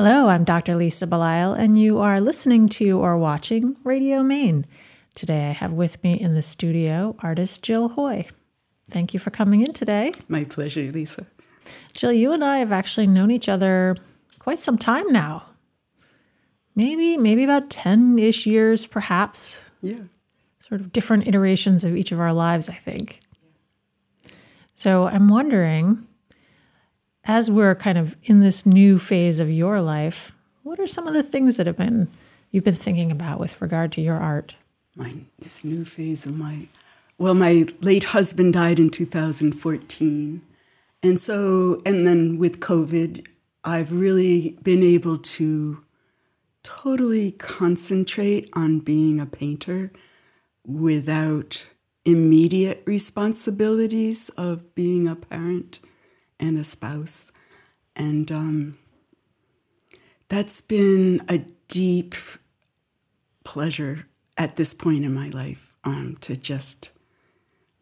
Hello, I'm Dr. Lisa Belisle, and you are listening to or watching Radio Maine. Today I have with me in the studio artist Jill Hoy. Thank you for coming in today. My pleasure, Lisa. Jill, you and I have actually known each other quite some time now. Maybe, maybe about 10 ish years, perhaps. Yeah. Sort of different iterations of each of our lives, I think. So I'm wondering, as we're kind of in this new phase of your life, what are some of the things that have been you've been thinking about with regard to your art? My this new phase of my well, my late husband died in 2014. And so and then with COVID, I've really been able to totally concentrate on being a painter without immediate responsibilities of being a parent and a spouse. And um, that's been a deep pleasure at this point in my life um, to just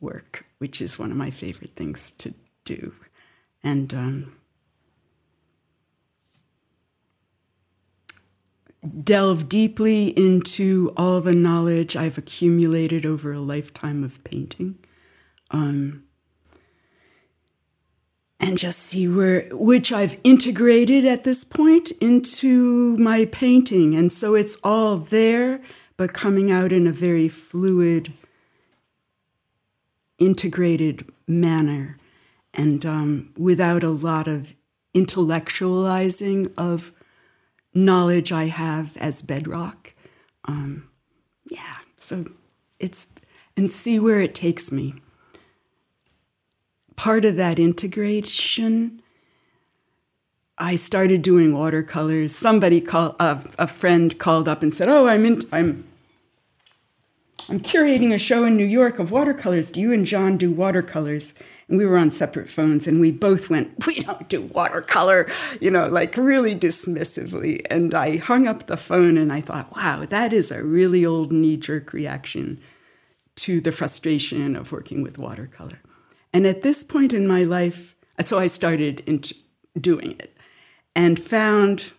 work, which is one of my favorite things to do. And um, delve deeply into all the knowledge I've accumulated over a lifetime of painting. Um, and just see where, which I've integrated at this point into my painting. And so it's all there, but coming out in a very fluid, integrated manner and um, without a lot of intellectualizing of knowledge I have as bedrock. Um, yeah, so it's, and see where it takes me. Part of that integration, I started doing watercolors. Somebody called, a friend called up and said, "Oh, I'm in, I'm, I'm curating a show in New York of watercolors. Do you and John do watercolors?" And we were on separate phones, and we both went, "We don't do watercolor," you know, like really dismissively. And I hung up the phone, and I thought, "Wow, that is a really old knee-jerk reaction to the frustration of working with watercolor." And at this point in my life, so I started doing it and found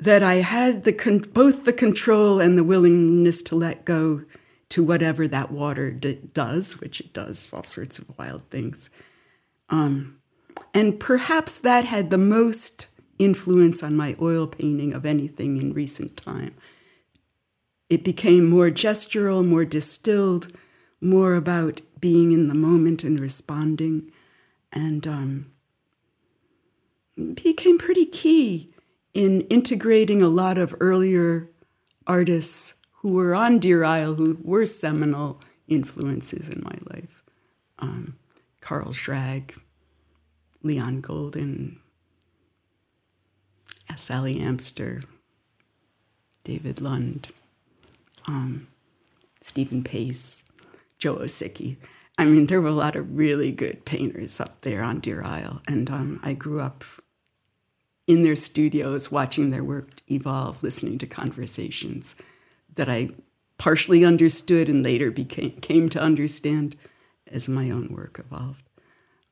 that I had the both the control and the willingness to let go to whatever that water does, which it does all sorts of wild things. Um, and perhaps that had the most influence on my oil painting of anything in recent time. It became more gestural, more distilled, more about being in the moment and responding, and um, became pretty key in integrating a lot of earlier artists who were on Deer Isle, who were seminal influences in my life. Um, Karl Schrag, Leon Goldin, Sally Amster, David Lund, um, Stephen Pace, Joe Osicki. I mean, there were a lot of really good painters up there on Deer Isle, and um, I grew up in their studios watching their work evolve, listening to conversations that I partially understood and later became came to understand as my own work evolved.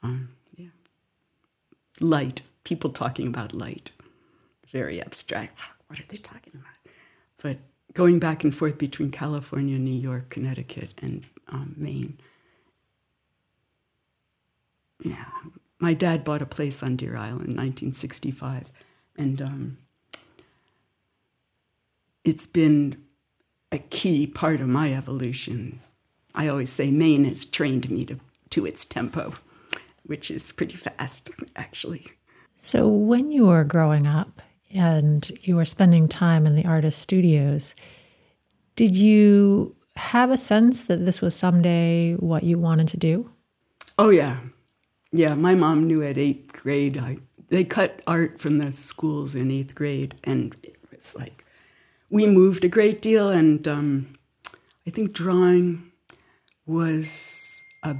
Um, yeah, light. People talking about light, very abstract. What are they talking about? But going back and forth between California, New York, Connecticut, and um, Maine. Yeah, my dad bought a place on Deer Isle in 1965, and um, it's been a key part of my evolution. I always say Maine has trained me to, to its tempo, which is pretty fast, actually. So, when you were growing up and you were spending time in the artist studios, did you have a sense that this was someday what you wanted to do? Oh, yeah. Yeah, my mom knew at eighth grade. I, they cut art from the schools in eighth grade, and it was like we moved a great deal, and um, I think drawing was a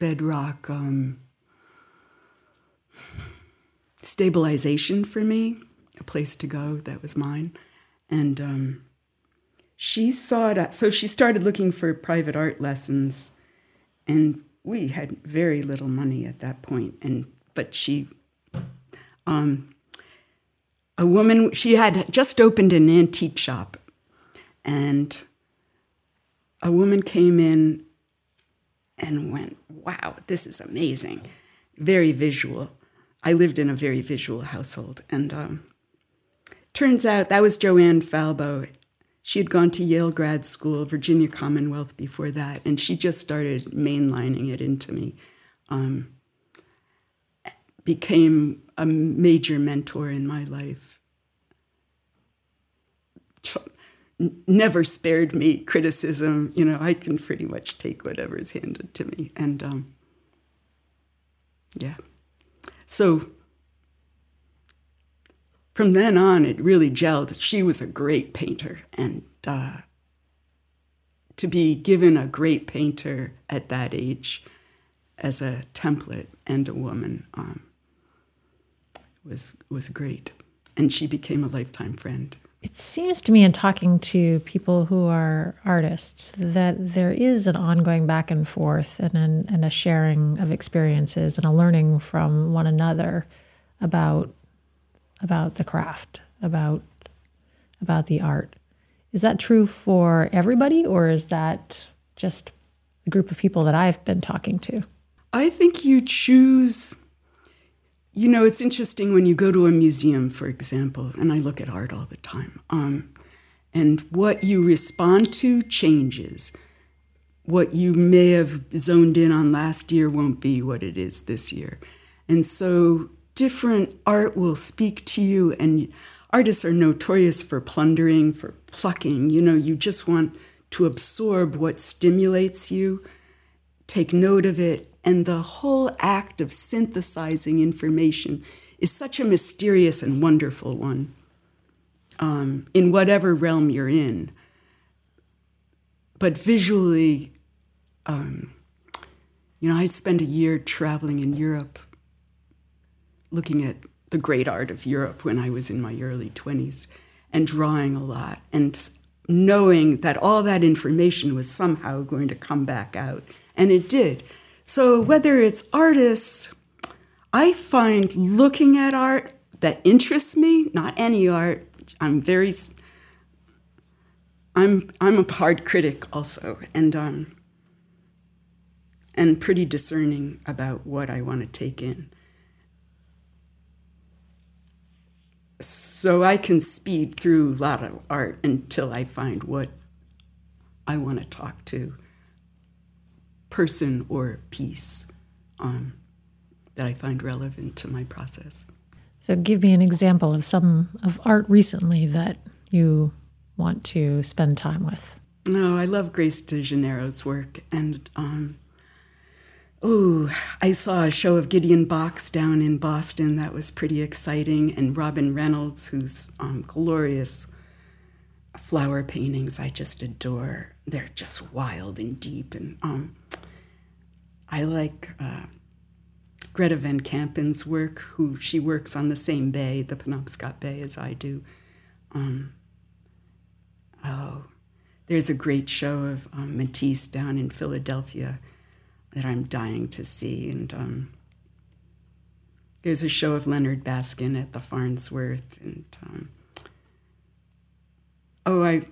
bedrock um, stabilization for me, a place to go that was mine. And um, she saw it, so she started looking for private art lessons, and we had very little money at that point. And but she, um, a woman, she had just opened an antique shop, and a woman came in and went, Wow, this is amazing. Very visual. I lived in a very visual household. And um, turns out that was Joanne Falbo. She had gone to Yale grad school, Virginia Commonwealth before that, and she just started mainlining it into me. Um, became a major mentor in my life. Never spared me criticism. You know, I can pretty much take whatever is handed to me. And um, yeah. So from then on, it really gelled. She was a great painter. And uh, to be given a great painter at that age as a template and a woman um, was, was great. And she became a lifetime friend. It seems to me, in talking to people who are artists, that there is an ongoing back and forth and, an, and a sharing of experiences and a learning from one another about about the craft, about about the art. Is that true for everybody, or is that just the group of people that I've been talking to? I think you choose. You know, it's interesting when you go to a museum, for example, and I look at art all the time. Um, and what you respond to changes. What you may have zoned in on last year won't be what it is this year. And so different art will speak to you, and artists are notorious for plundering, for plucking. You know, you just want to absorb what stimulates you, take note of it, and the whole act of synthesizing information is such a mysterious and wonderful one um, in whatever realm you're in. But visually, um, you know, I spent a year traveling in Europe looking at the great art of Europe when I was in my early 20s and drawing a lot and knowing that all that information was somehow going to come back out. And it did. So, whether it's artists, I find looking at art that interests me, not any art, I'm very, I'm, I'm a hard critic also, and, um, and pretty discerning about what I want to take in. So I can speed through a lot of art until I find what I want to talk to, person or piece, um, that I find relevant to my process. So, give me an example of some of art recently that you want to spend time with. No, oh, I love Grace DeGennaro's work, and um, Oh, I saw a show of Gideon Box down in Boston. That was pretty exciting. And Robin Reynolds, whose um, glorious flower paintings I just adore. They're just wild and deep. And um, I like uh, Greta Van Campen's work, who she works on the same bay, the Penobscot Bay, as I do. Um, oh, there's a great show of um, Matisse down in Philadelphia that I'm dying to see. And um, there's a show of Leonard Baskin at the Farnsworth. And um, oh, I,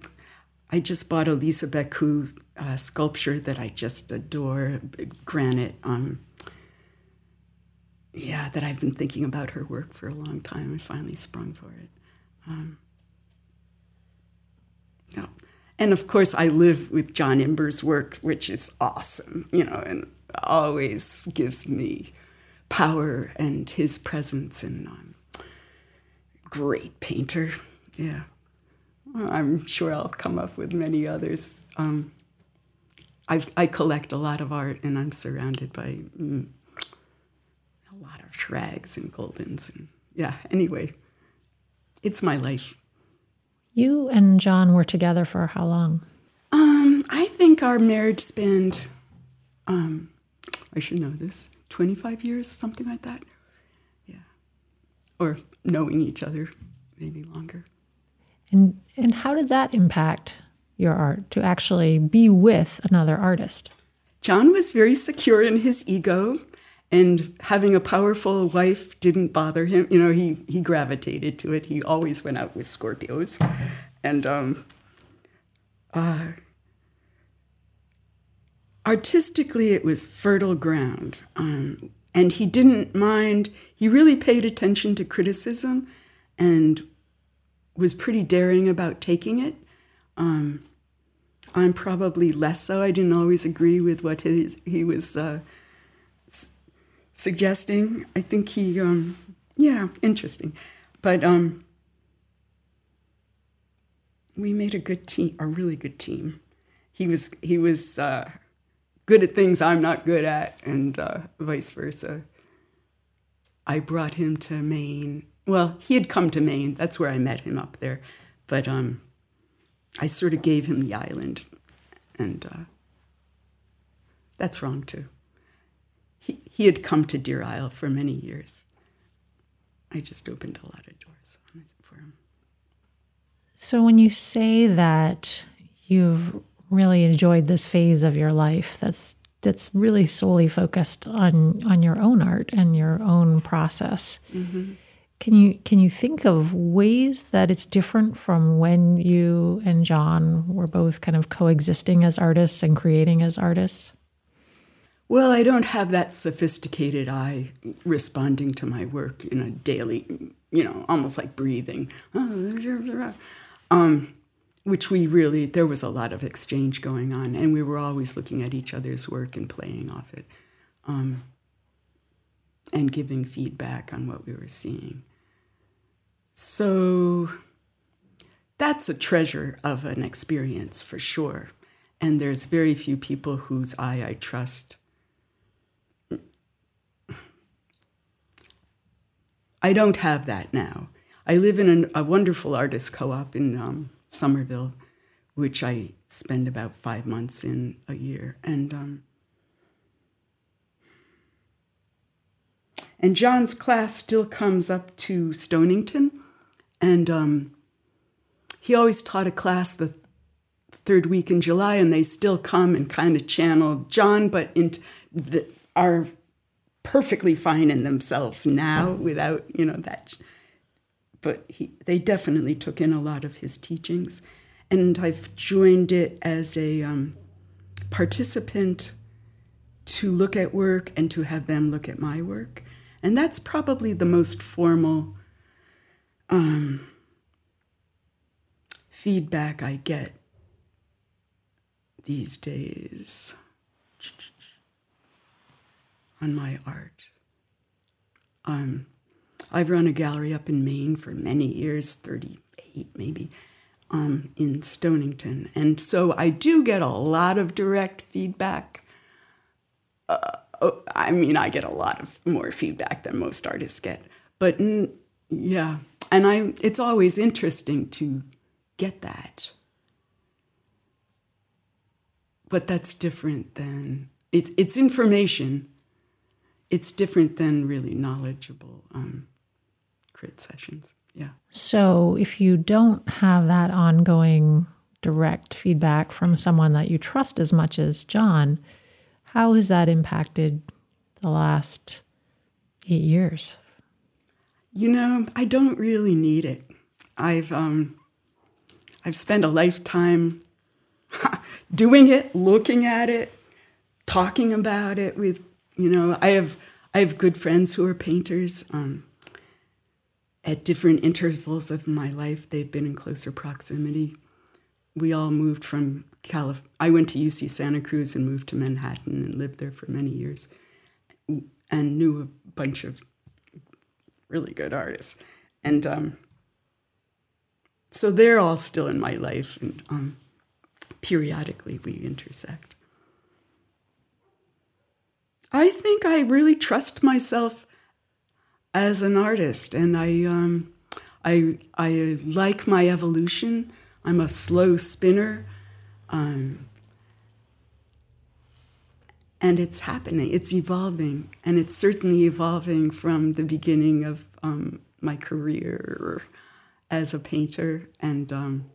I just bought a Lisa Becu uh, sculpture that I just adore, granite. Um, yeah, that I've been thinking about her work for a long time and finally sprung for it. Um. And of course, I live with John Imber's work, which is awesome, you know, and always gives me power and his presence. And um, great painter, yeah. I'm sure I'll come up with many others. Um, i collect a lot of art, and I'm surrounded by mm, a lot of Schrags and Goldins. And yeah, anyway, it's my life. You and John were together for how long? Um, I think our marriage spanned, um, I should know this, 25 years, something like that. Yeah. Or knowing each other, maybe longer. And, and how did that impact your art to actually be with another artist? John was very secure in his ego, and having a powerful wife didn't bother him. You know, he he gravitated to it. He always went out with Scorpios, and um, uh, artistically, it was fertile ground. Um, and he didn't mind. He really paid attention to criticism, and was pretty daring about taking it. Um, I'm probably less so. I didn't always agree with what his, he was uh, suggesting. I think he, um, yeah, interesting. But um, we made a good team, a really good team. He was he was uh, good at things I'm not good at, and uh, vice versa. I brought him to Maine. Well, he had come to Maine. That's where I met him up there. But um, I sort of gave him the island, and uh, that's wrong too. He he had come to Deer Isle for many years. I just opened a lot of doors for him. So when you say that you've really enjoyed this phase of your life, that's that's really solely focused on on your own art and your own process. Mm-hmm. Can you can you think of ways that it's different from when you and John were both kind of coexisting as artists and creating as artists? Well, I don't have that sophisticated eye responding to my work in a daily, you know, almost like breathing. Um, which we really, there was a lot of exchange going on, and we were always looking at each other's work and playing off it um, and giving feedback on what we were seeing. So that's a treasure of an experience for sure. And there's very few people whose eye I trust I don't have that now. I live in an, a wonderful artist co op in um, Somerville, which I spend about five months in a year. And, um, and John's class still comes up to Stonington. And um, he always taught a class the third week in July, and they still come and kind of channel John, but into the, our perfectly fine in themselves now without you know that but he, they definitely took in a lot of his teachings. And i've joined it as a um, participant to look at work and to have them look at my work. And that's probably the most formal um, feedback i get these days on my art. Um, I've run a gallery up in Maine for many years, 38 maybe, um, in Stonington. And so I do get a lot of direct feedback. Uh, oh, I mean, I get a lot of more feedback than most artists get. But yeah, and I, it's always interesting to get that. But that's different than, it's, it's information it's different than really knowledgeable um, crit sessions. Yeah. So if you don't have that ongoing direct feedback from someone that you trust as much as John, how has that impacted the last eight years? You know, I don't really need it. I've um, I've spent a lifetime doing it, looking at it, talking about it with you know, I have I have good friends who are painters. Um, at different intervals of my life, they've been in closer proximity. We all moved from Calif. I went to UC Santa Cruz and moved to Manhattan and lived there for many years, and knew a bunch of really good artists, and um, so they're all still in my life, and um, periodically we intersect. I think I really trust myself as an artist, and I, um, I, I like my evolution. I'm a slow spinner, um, and it's happening. It's evolving, and it's certainly evolving from the beginning of um, my career as a painter, and um,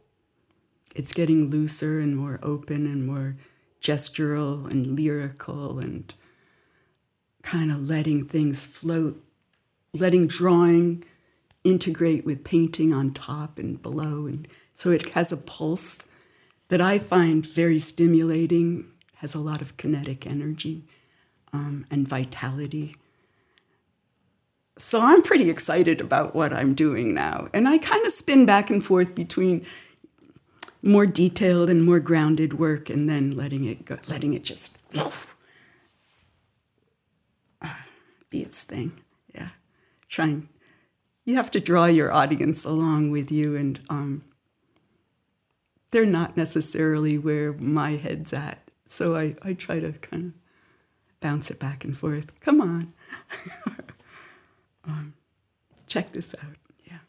it's getting looser and more open and more gestural and lyrical and kind of letting things float, letting drawing integrate with painting on top and below. And so it has a pulse that I find very stimulating, has a lot of kinetic energy um, and vitality. So I'm pretty excited about what I'm doing now. And I kind of spin back and forth between more detailed and more grounded work and then letting it go, letting it just be its thing. Yeah. Trying you have to draw your audience along with you and um, they're not necessarily where my head's at. So I, I try to kind of bounce it back and forth. Come on. um, check this out. Yeah.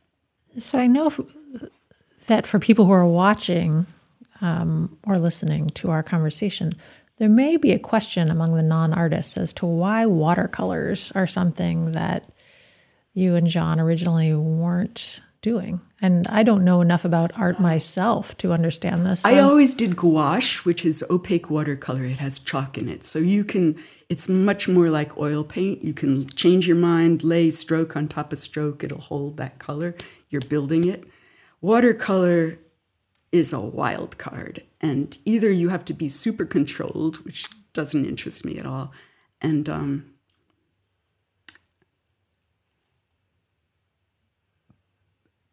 So I know that for people who are watching um, or listening to our conversation, there may be a question among the non artists as to why watercolors are something that you and John originally weren't doing. And I don't know enough about art myself to understand this. So. I always did gouache, which is opaque watercolor. It has chalk in it. So you can, it's much more like oil paint. You can change your mind, lay stroke on top of stroke, it'll hold that color. You're building it. Watercolor is a wild card. And either you have to be super controlled, which doesn't interest me at all, and um,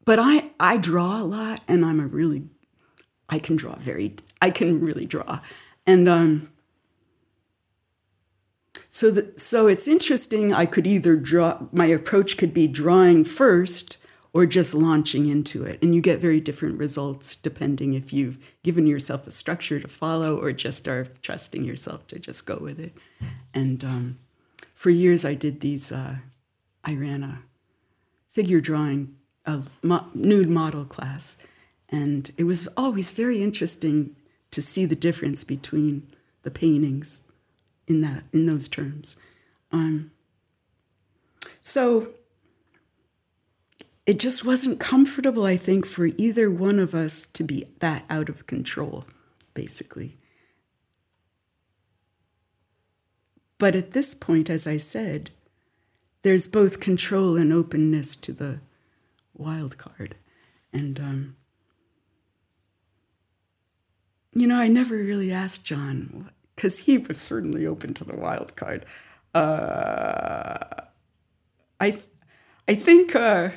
but I I draw a lot, and I'm a really I can draw very I can really draw, and um, so the, so it's interesting. I could either draw. My approach could be drawing first, or just launching into it, and you get very different results depending if you've given yourself a structure to follow, or just are trusting yourself to just go with it. And um, for years, I did these. Uh, I ran a figure drawing a mo- nude model class, and it was always very interesting to see the difference between the paintings in that in those terms. Um, so it just wasn't comfortable, I think, for either one of us to be that out of control, basically. But at this point, as I said, there's both control and openness to the wild card. And, um, you know, I never really asked John, because he was certainly open to the wild card. Uh, I, I think uh,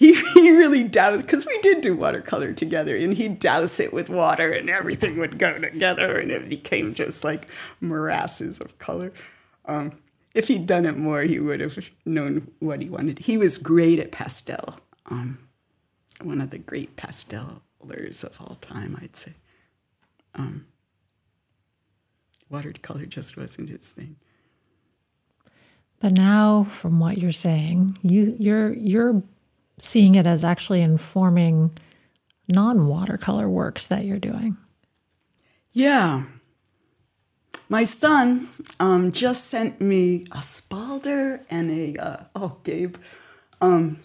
he, he really doused, because we did do watercolor together, and he'd douse it with water, and everything would go together, and it became just like morasses of color. Um, if he'd done it more, he would have known what he wanted. He was great at pastel, um, one of the great pastelers of all time, I'd say. Um, watercolor just wasn't his thing. But now, from what you're saying, you you're you're seeing it as actually informing non-watercolor works that you're doing. Yeah, my son um, just sent me a Spalter and a uh, oh Gabe, um,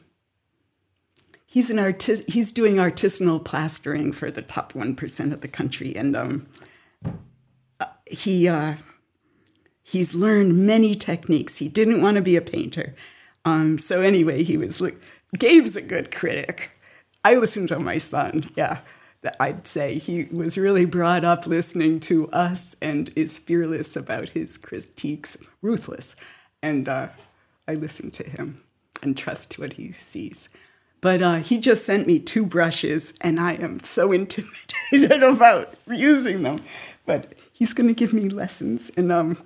he's an artist. He's doing artisanal plastering for the top one percent of the country, and um, uh, he uh, he's learned many techniques. He didn't want to be a painter, um, so anyway, he was Gabe's a good critic. I listen to my son. Yeah, I'd say he was really brought up listening to us and is fearless about his critiques, ruthless. And uh, I listen to him and trust what he sees. But uh, he just sent me two brushes, and I am so intimidated about using them. But he's going to give me lessons. And, um,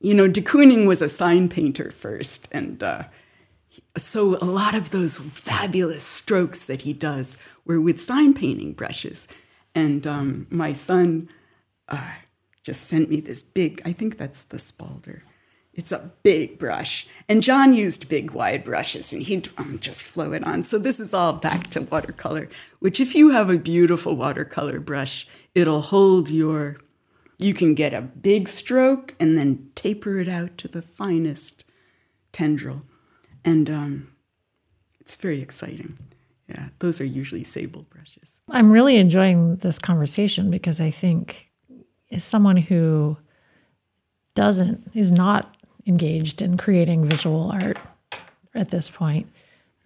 you know, de Kooning was a sign painter first, and uh, so a lot of those fabulous strokes that he does were with sign painting brushes. And um, my son uh, just sent me this big, I think that's the Spalter. It's a big brush. And John used big, wide brushes and he'd um, just flow it on. So this is all back to watercolor, which if you have a beautiful watercolor brush, it'll hold your, you can get a big stroke and then taper it out to the finest tendril. And um, it's very exciting. Yeah, those are usually sable brushes. I'm really enjoying this conversation because I think as someone who doesn't, is not engaged in creating visual art at this point,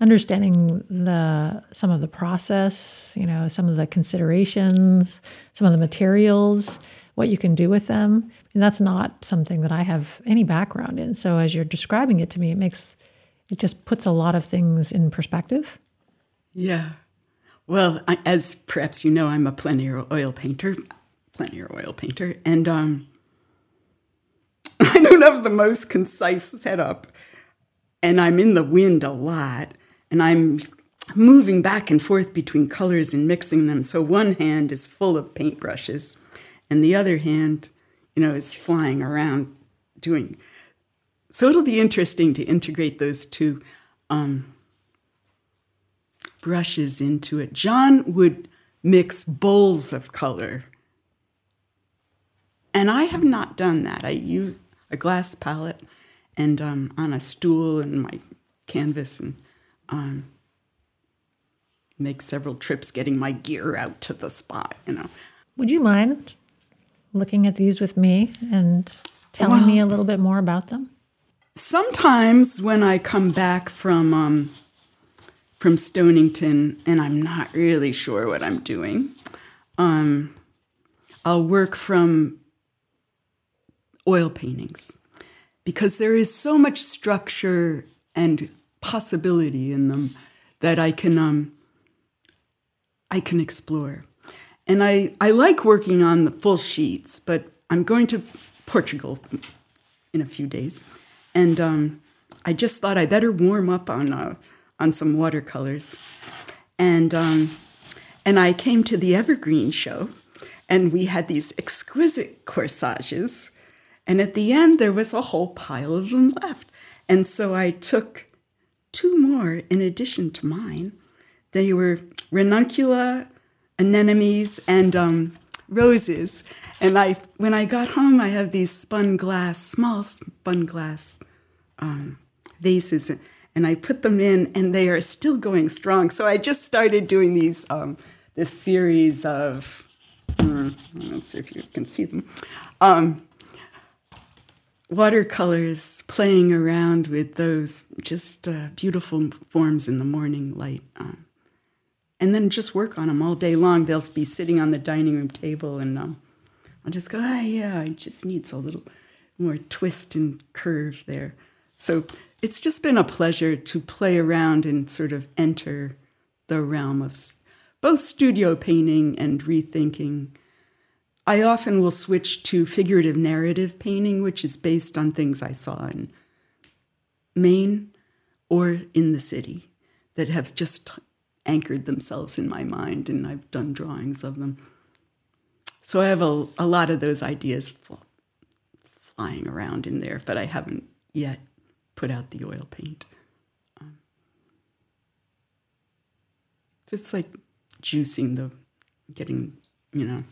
understanding the some of the process, you know, some of the considerations, some of the materials, what you can do with them. And that's not something that I have any background in. So as you're describing it to me, it makes it just puts a lot of things in perspective. Yeah. Well, I, as perhaps you know, I'm a plein air oil painter, plein air oil painter, and um, I don't have the most concise setup, and I'm in the wind a lot, and I'm moving back and forth between colors and mixing them. So one hand is full of paintbrushes, and the other hand, you know, is flying around doing. So it'll be interesting to integrate those two um, brushes into it. John would mix bowls of color. And I have not done that. I use a glass palette and um, on a stool and my canvas and um, make several trips getting my gear out to the spot, you know. Would you mind looking at these with me and telling well, me a little bit more about them? Sometimes when I come back from um, from Stonington and I'm not really sure what I'm doing, um, I'll work from oil paintings because there is so much structure and possibility in them that I can um, I can explore. And I, I like working on the full sheets, but I'm going to Portugal in a few days. And um, I just thought I better warm up on uh, on some watercolors. And, um, and I came to the Evergreen show, and we had these exquisite corsages. And at the end, there was a whole pile of them left. And so I took two more in addition to mine. They were ranuncula, anemones, and um, roses. And I, when I got home, I have these spun glass, small spun glass um, vases, and I put them in, and they are still going strong. So I just started doing these um, this series of. Um, let's see if you can see them. Um, watercolors playing around with those just uh, beautiful forms in the morning light. Um, and then just work on them all day long. They'll be sitting on the dining room table, and um, I'll just go, ah, yeah, it just needs a little more twist and curve there. So it's just been a pleasure to play around and sort of enter the realm of both studio painting and rethinking. I often will switch to figurative narrative painting, which is based on things I saw in Maine or in the city that have just anchored themselves in my mind, and I've done drawings of them. So I have a, a lot of those ideas fl- flying around in there, but I haven't yet put out the oil paint. Um, so it's like juicing the, getting, you know,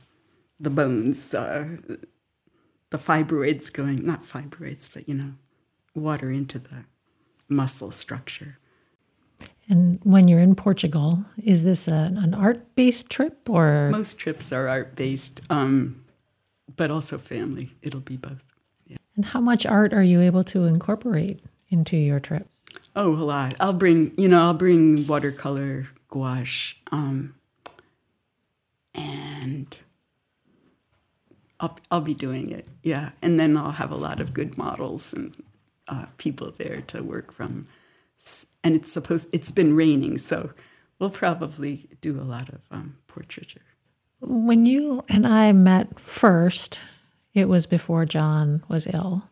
the bones, uh, the fibroids going, not fibroids, but, you know, water into the muscle structure. And when you're in Portugal, is this a, an art based trip or? Most trips are art based, um, but also family. It'll be both. Yeah. And how much art are you able to incorporate into your trips? Oh, a lot. I'll bring, you know, I'll bring watercolor, gouache, um, and I'll, I'll be doing it. Yeah. And then I'll have a lot of good models and uh, people there to work from. And it's supposed, it's been raining, so we'll probably do a lot of um, portraiture. When you and I met first, it was before John was ill.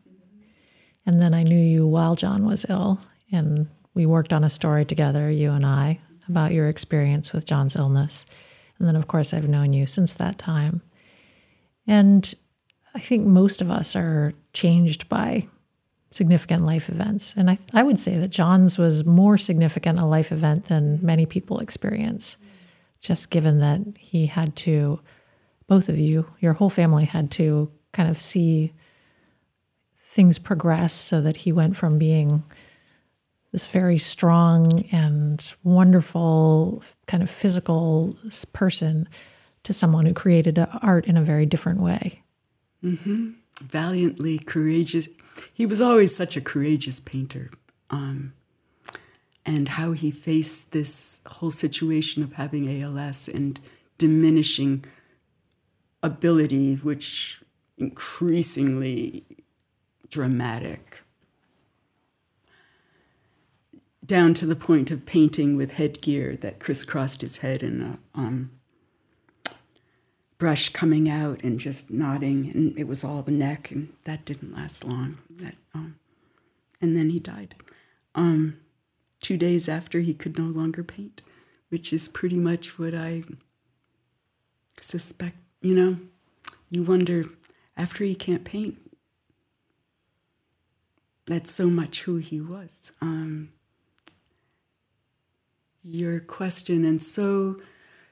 And then I knew you while John was ill, and we worked on a story together, you and I, about your experience with John's illness. And then, of course, I've known you since that time. And I think most of us are changed by significant life events. And I, I would say that John's was more significant a life event than many people experience, just given that he had to, both of you, your whole family had to kind of see things progress so that he went from being this very strong and wonderful kind of physical person to someone who created art in a very different way. Mm-hmm. valiantly courageous. He was always such a courageous painter. Um, and how he faced this whole situation of having ALS and diminishing ability, which increasingly dramatic, down to the point of painting with headgear that crisscrossed his head and a um, brush coming out and just nodding, and it was all the neck, and that didn't last long. That, um, and then he died. Um, two days after he could no longer paint, which is pretty much what I suspect. You know, you wonder after he can't paint, that's so much who he was. Um, your question, and so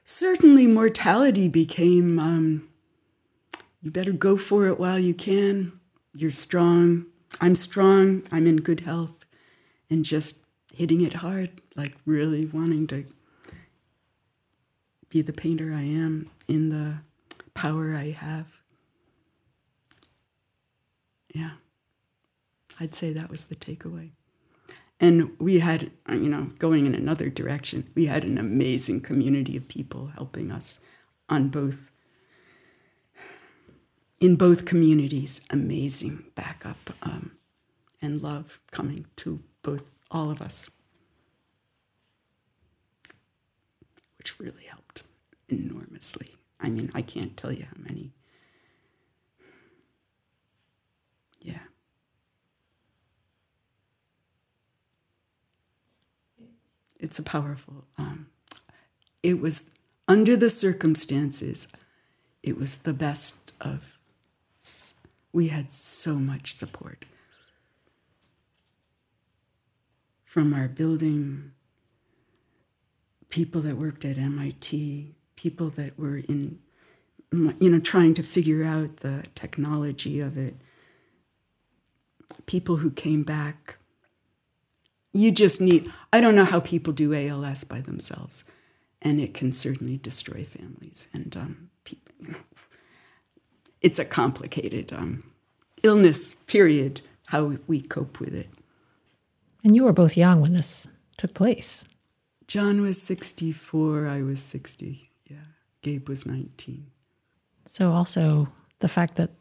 certainly mortality became um, you better go for it while you can. You're strong. I'm strong. I'm in good health. And just hitting it hard, like really wanting to be the painter I am in the power I have. Yeah, I'd say that was the takeaway. And we had, you know, going in another direction, we had an amazing community of people helping us on both, in both communities, amazing backup um, and love coming to both all of us, which really helped enormously. I mean, I can't tell you how many. Yeah. It's a powerful, um, it was under the circumstances, it was the best of, we had so much support. from our building, people that worked at MIT, people that were in, you know, trying to figure out the technology of it, people who came back. You just need, I don't know how people do ALS by themselves, and it can certainly destroy families. And um, people, you know, it's a complicated um, illness, period, how we cope with it. And you were both young when this took place. John was 64, I was 60. Yeah. Gabe was 19. So, also the fact that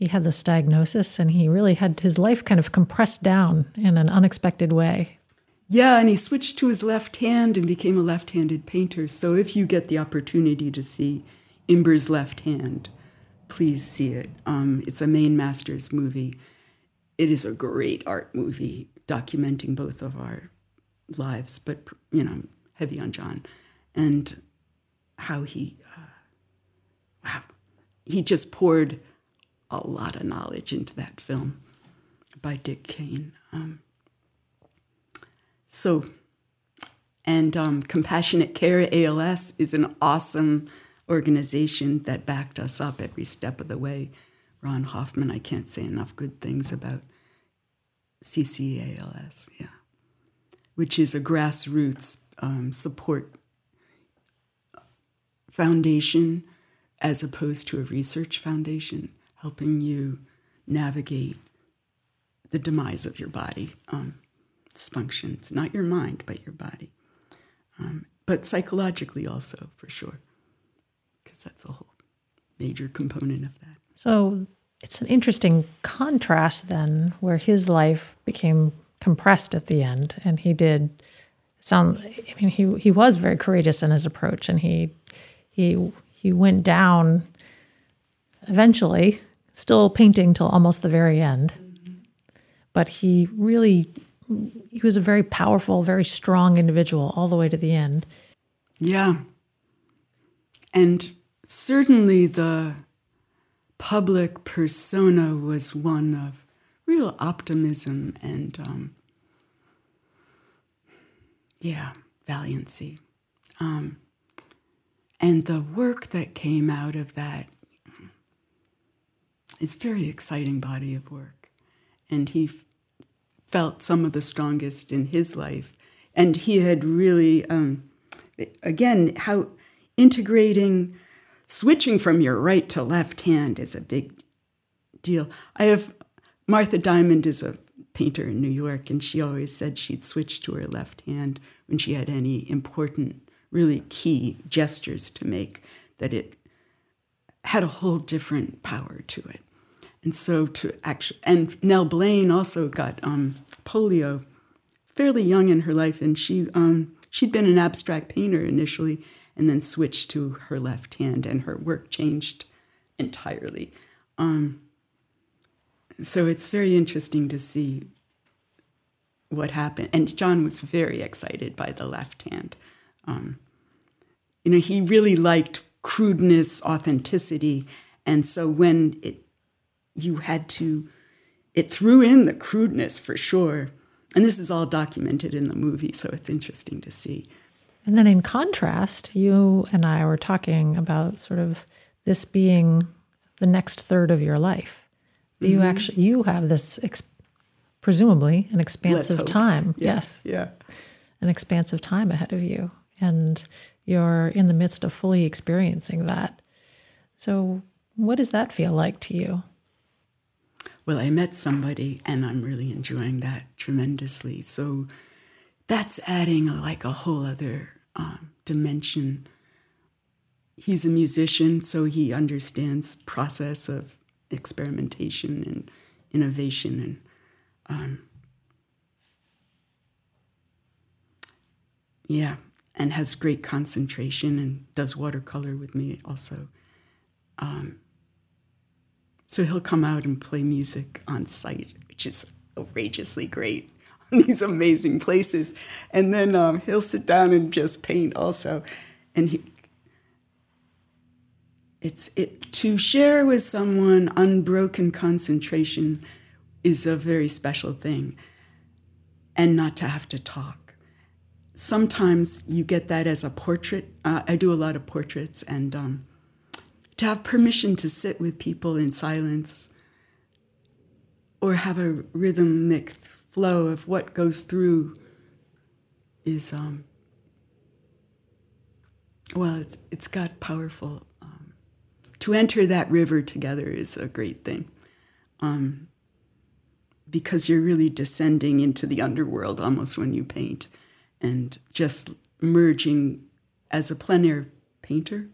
he had this diagnosis and he really had his life kind of compressed down in an unexpected way. Yeah, and he switched to his left hand and became a left handed painter. So, if you get the opportunity to see Imber's left hand, please see it. Um, it's a Maine Masters movie. It is a great art movie documenting both of our lives, but you know, heavy on John, and how he, uh, wow, he just poured a lot of knowledge into that film by Dick Kane. Um, so, and um, Compassionate Care ALS is an awesome organization that backed us up every step of the way. Ron Hoffman, I can't say enough good things about CCALS, yeah, which is a grassroots um, support foundation as opposed to a research foundation, helping you navigate the demise of your body, um, dysfunctions, not your mind, but your body. Um, but psychologically also, for sure, because that's a whole major component of that. So it's an interesting contrast then where his life became compressed at the end and he did sound I mean he he was very courageous in his approach and he he he went down eventually still painting till almost the very end. But he really he was a very powerful very strong individual all the way to the end. Yeah. And certainly the public persona was one of real optimism and, um, yeah, valiancy. Um, and the work that came out of that is very exciting body of work. And he f- felt some of the strongest in his life. And he had really, um, again, how integrating switching from your right to left hand is a big deal. I have Martha Diamond is a painter in New York, and she always said she'd switch to her left hand when she had any important, really key gestures to make, that it had a whole different power to it. And so to actually, and Nell Blaine also got um, polio fairly young in her life, and she um, she'd been an abstract painter initially, and then switched to her left hand, and her work changed entirely. Um, so it's very interesting to see what happened. And John was very excited by the left hand. Um, you know, he really liked crudeness, authenticity, and so when it you had to, it threw in the crudeness for sure. And this is all documented in the movie, so it's interesting to see. And then in contrast, you and I were talking about sort of this being the next third of your life. Mm-hmm. You actually you have this ex- presumably an expansive time. Yeah. Yes. Yeah. An expansive time ahead of you and you're in the midst of fully experiencing that. So, what does that feel like to you? Well, I met somebody and I'm really enjoying that tremendously. So, that's adding a, like a whole other um, dimension. He's a musician, so he understands process of experimentation and innovation and um, yeah, and has great concentration and does watercolor with me also. Um, so he'll come out and play music on site, which is outrageously great on these amazing places. And then um, he'll sit down and just paint also. And he, it's it to share with someone unbroken concentration is a very special thing, and not to have to talk. Sometimes you get that as a portrait. Uh, I do a lot of portraits, and um, to have permission to sit with people in silence or have a rhythmic flow of what goes through is um, well it's it's got powerful um, to enter that river together is a great thing um, because you're really descending into the underworld almost when you paint and just merging as a plein air painter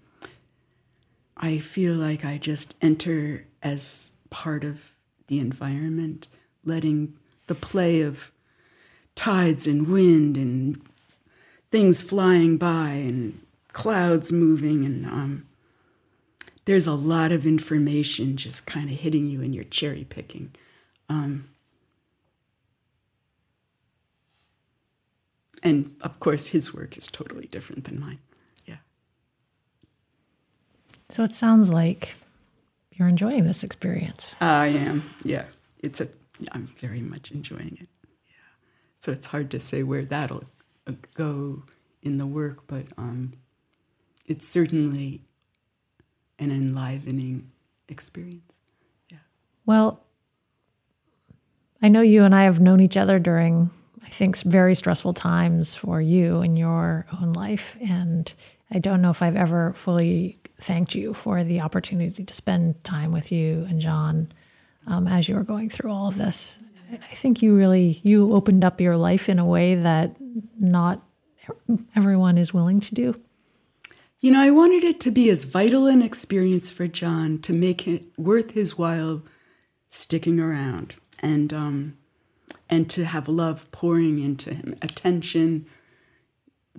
I feel like I just enter as part of the environment, letting the play of tides and wind and things flying by and clouds moving and um, there's a lot of information just kind of hitting you and you're cherry picking. Um, and of course, his work is totally different than mine. So it sounds like you're enjoying this experience. I am. Yeah, it's a. I'm very much enjoying it. Yeah. So it's hard to say where that'll uh, go in the work, but um, it's certainly an enlivening experience. Yeah. Well, I know you and I have known each other during, I think, very stressful times for you in your own life, and I don't know if I've ever fully thanked you for the opportunity to spend time with you and John um, as you were going through all of this. I think you really you opened up your life in a way that not everyone is willing to do. You know, I wanted it to be as vital an experience for John to make it worth his while sticking around and um, and to have love pouring into him, attention,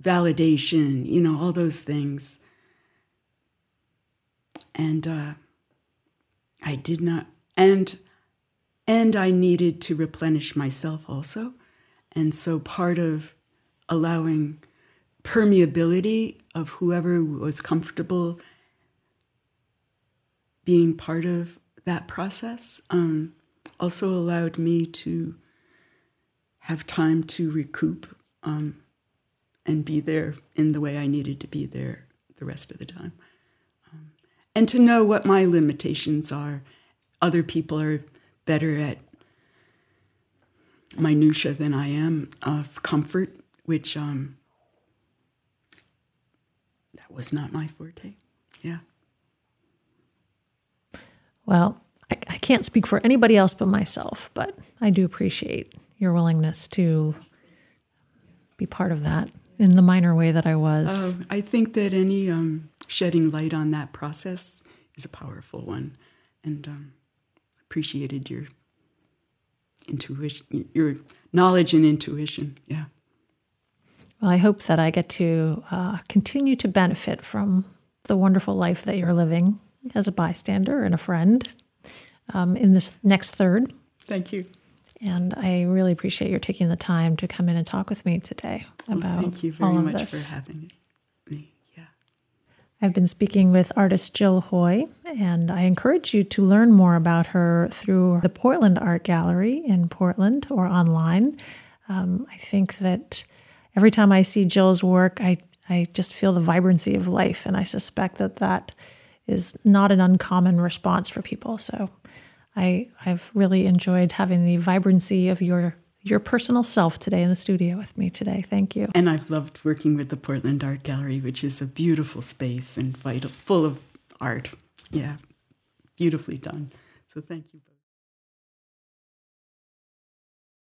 validation, you know, all those things. And uh, I did not, and and I needed to replenish myself also, and so part of allowing permeability of whoever was comfortable being part of that process um, also allowed me to have time to recoup um, and be there in the way I needed to be there the rest of the time and to know what my limitations are. Other people are better at minutia than I am of comfort, which um, that was not my forte. Yeah. Well, I, I can't speak for anybody else but myself, but I do appreciate your willingness to be part of that in the minor way that I was. Uh, I think that any um, shedding light on that process is a powerful one, and um, appreciated your intuition, your knowledge and intuition. Yeah. Well, I hope that I get to uh, continue to benefit from the wonderful life that you're living as a bystander and a friend um, in this next third. Thank you. And I really appreciate your taking the time to come in and talk with me today about well, thank you very all of much this. for having me. Yeah. I've been speaking with artist Jill Hoy, and I encourage you to learn more about her through the Portland Art Gallery in Portland or online. Um, I think that every time I see Jill's work, I, I just feel the vibrancy of life, and I suspect that that is not an uncommon response for people. So I, I've really enjoyed having the vibrancy of your your personal self today in the studio with me today. Thank you. And I've loved working with the Portland Art Gallery, which is a beautiful space and vital, full of art. Yeah, beautifully done. So thank you.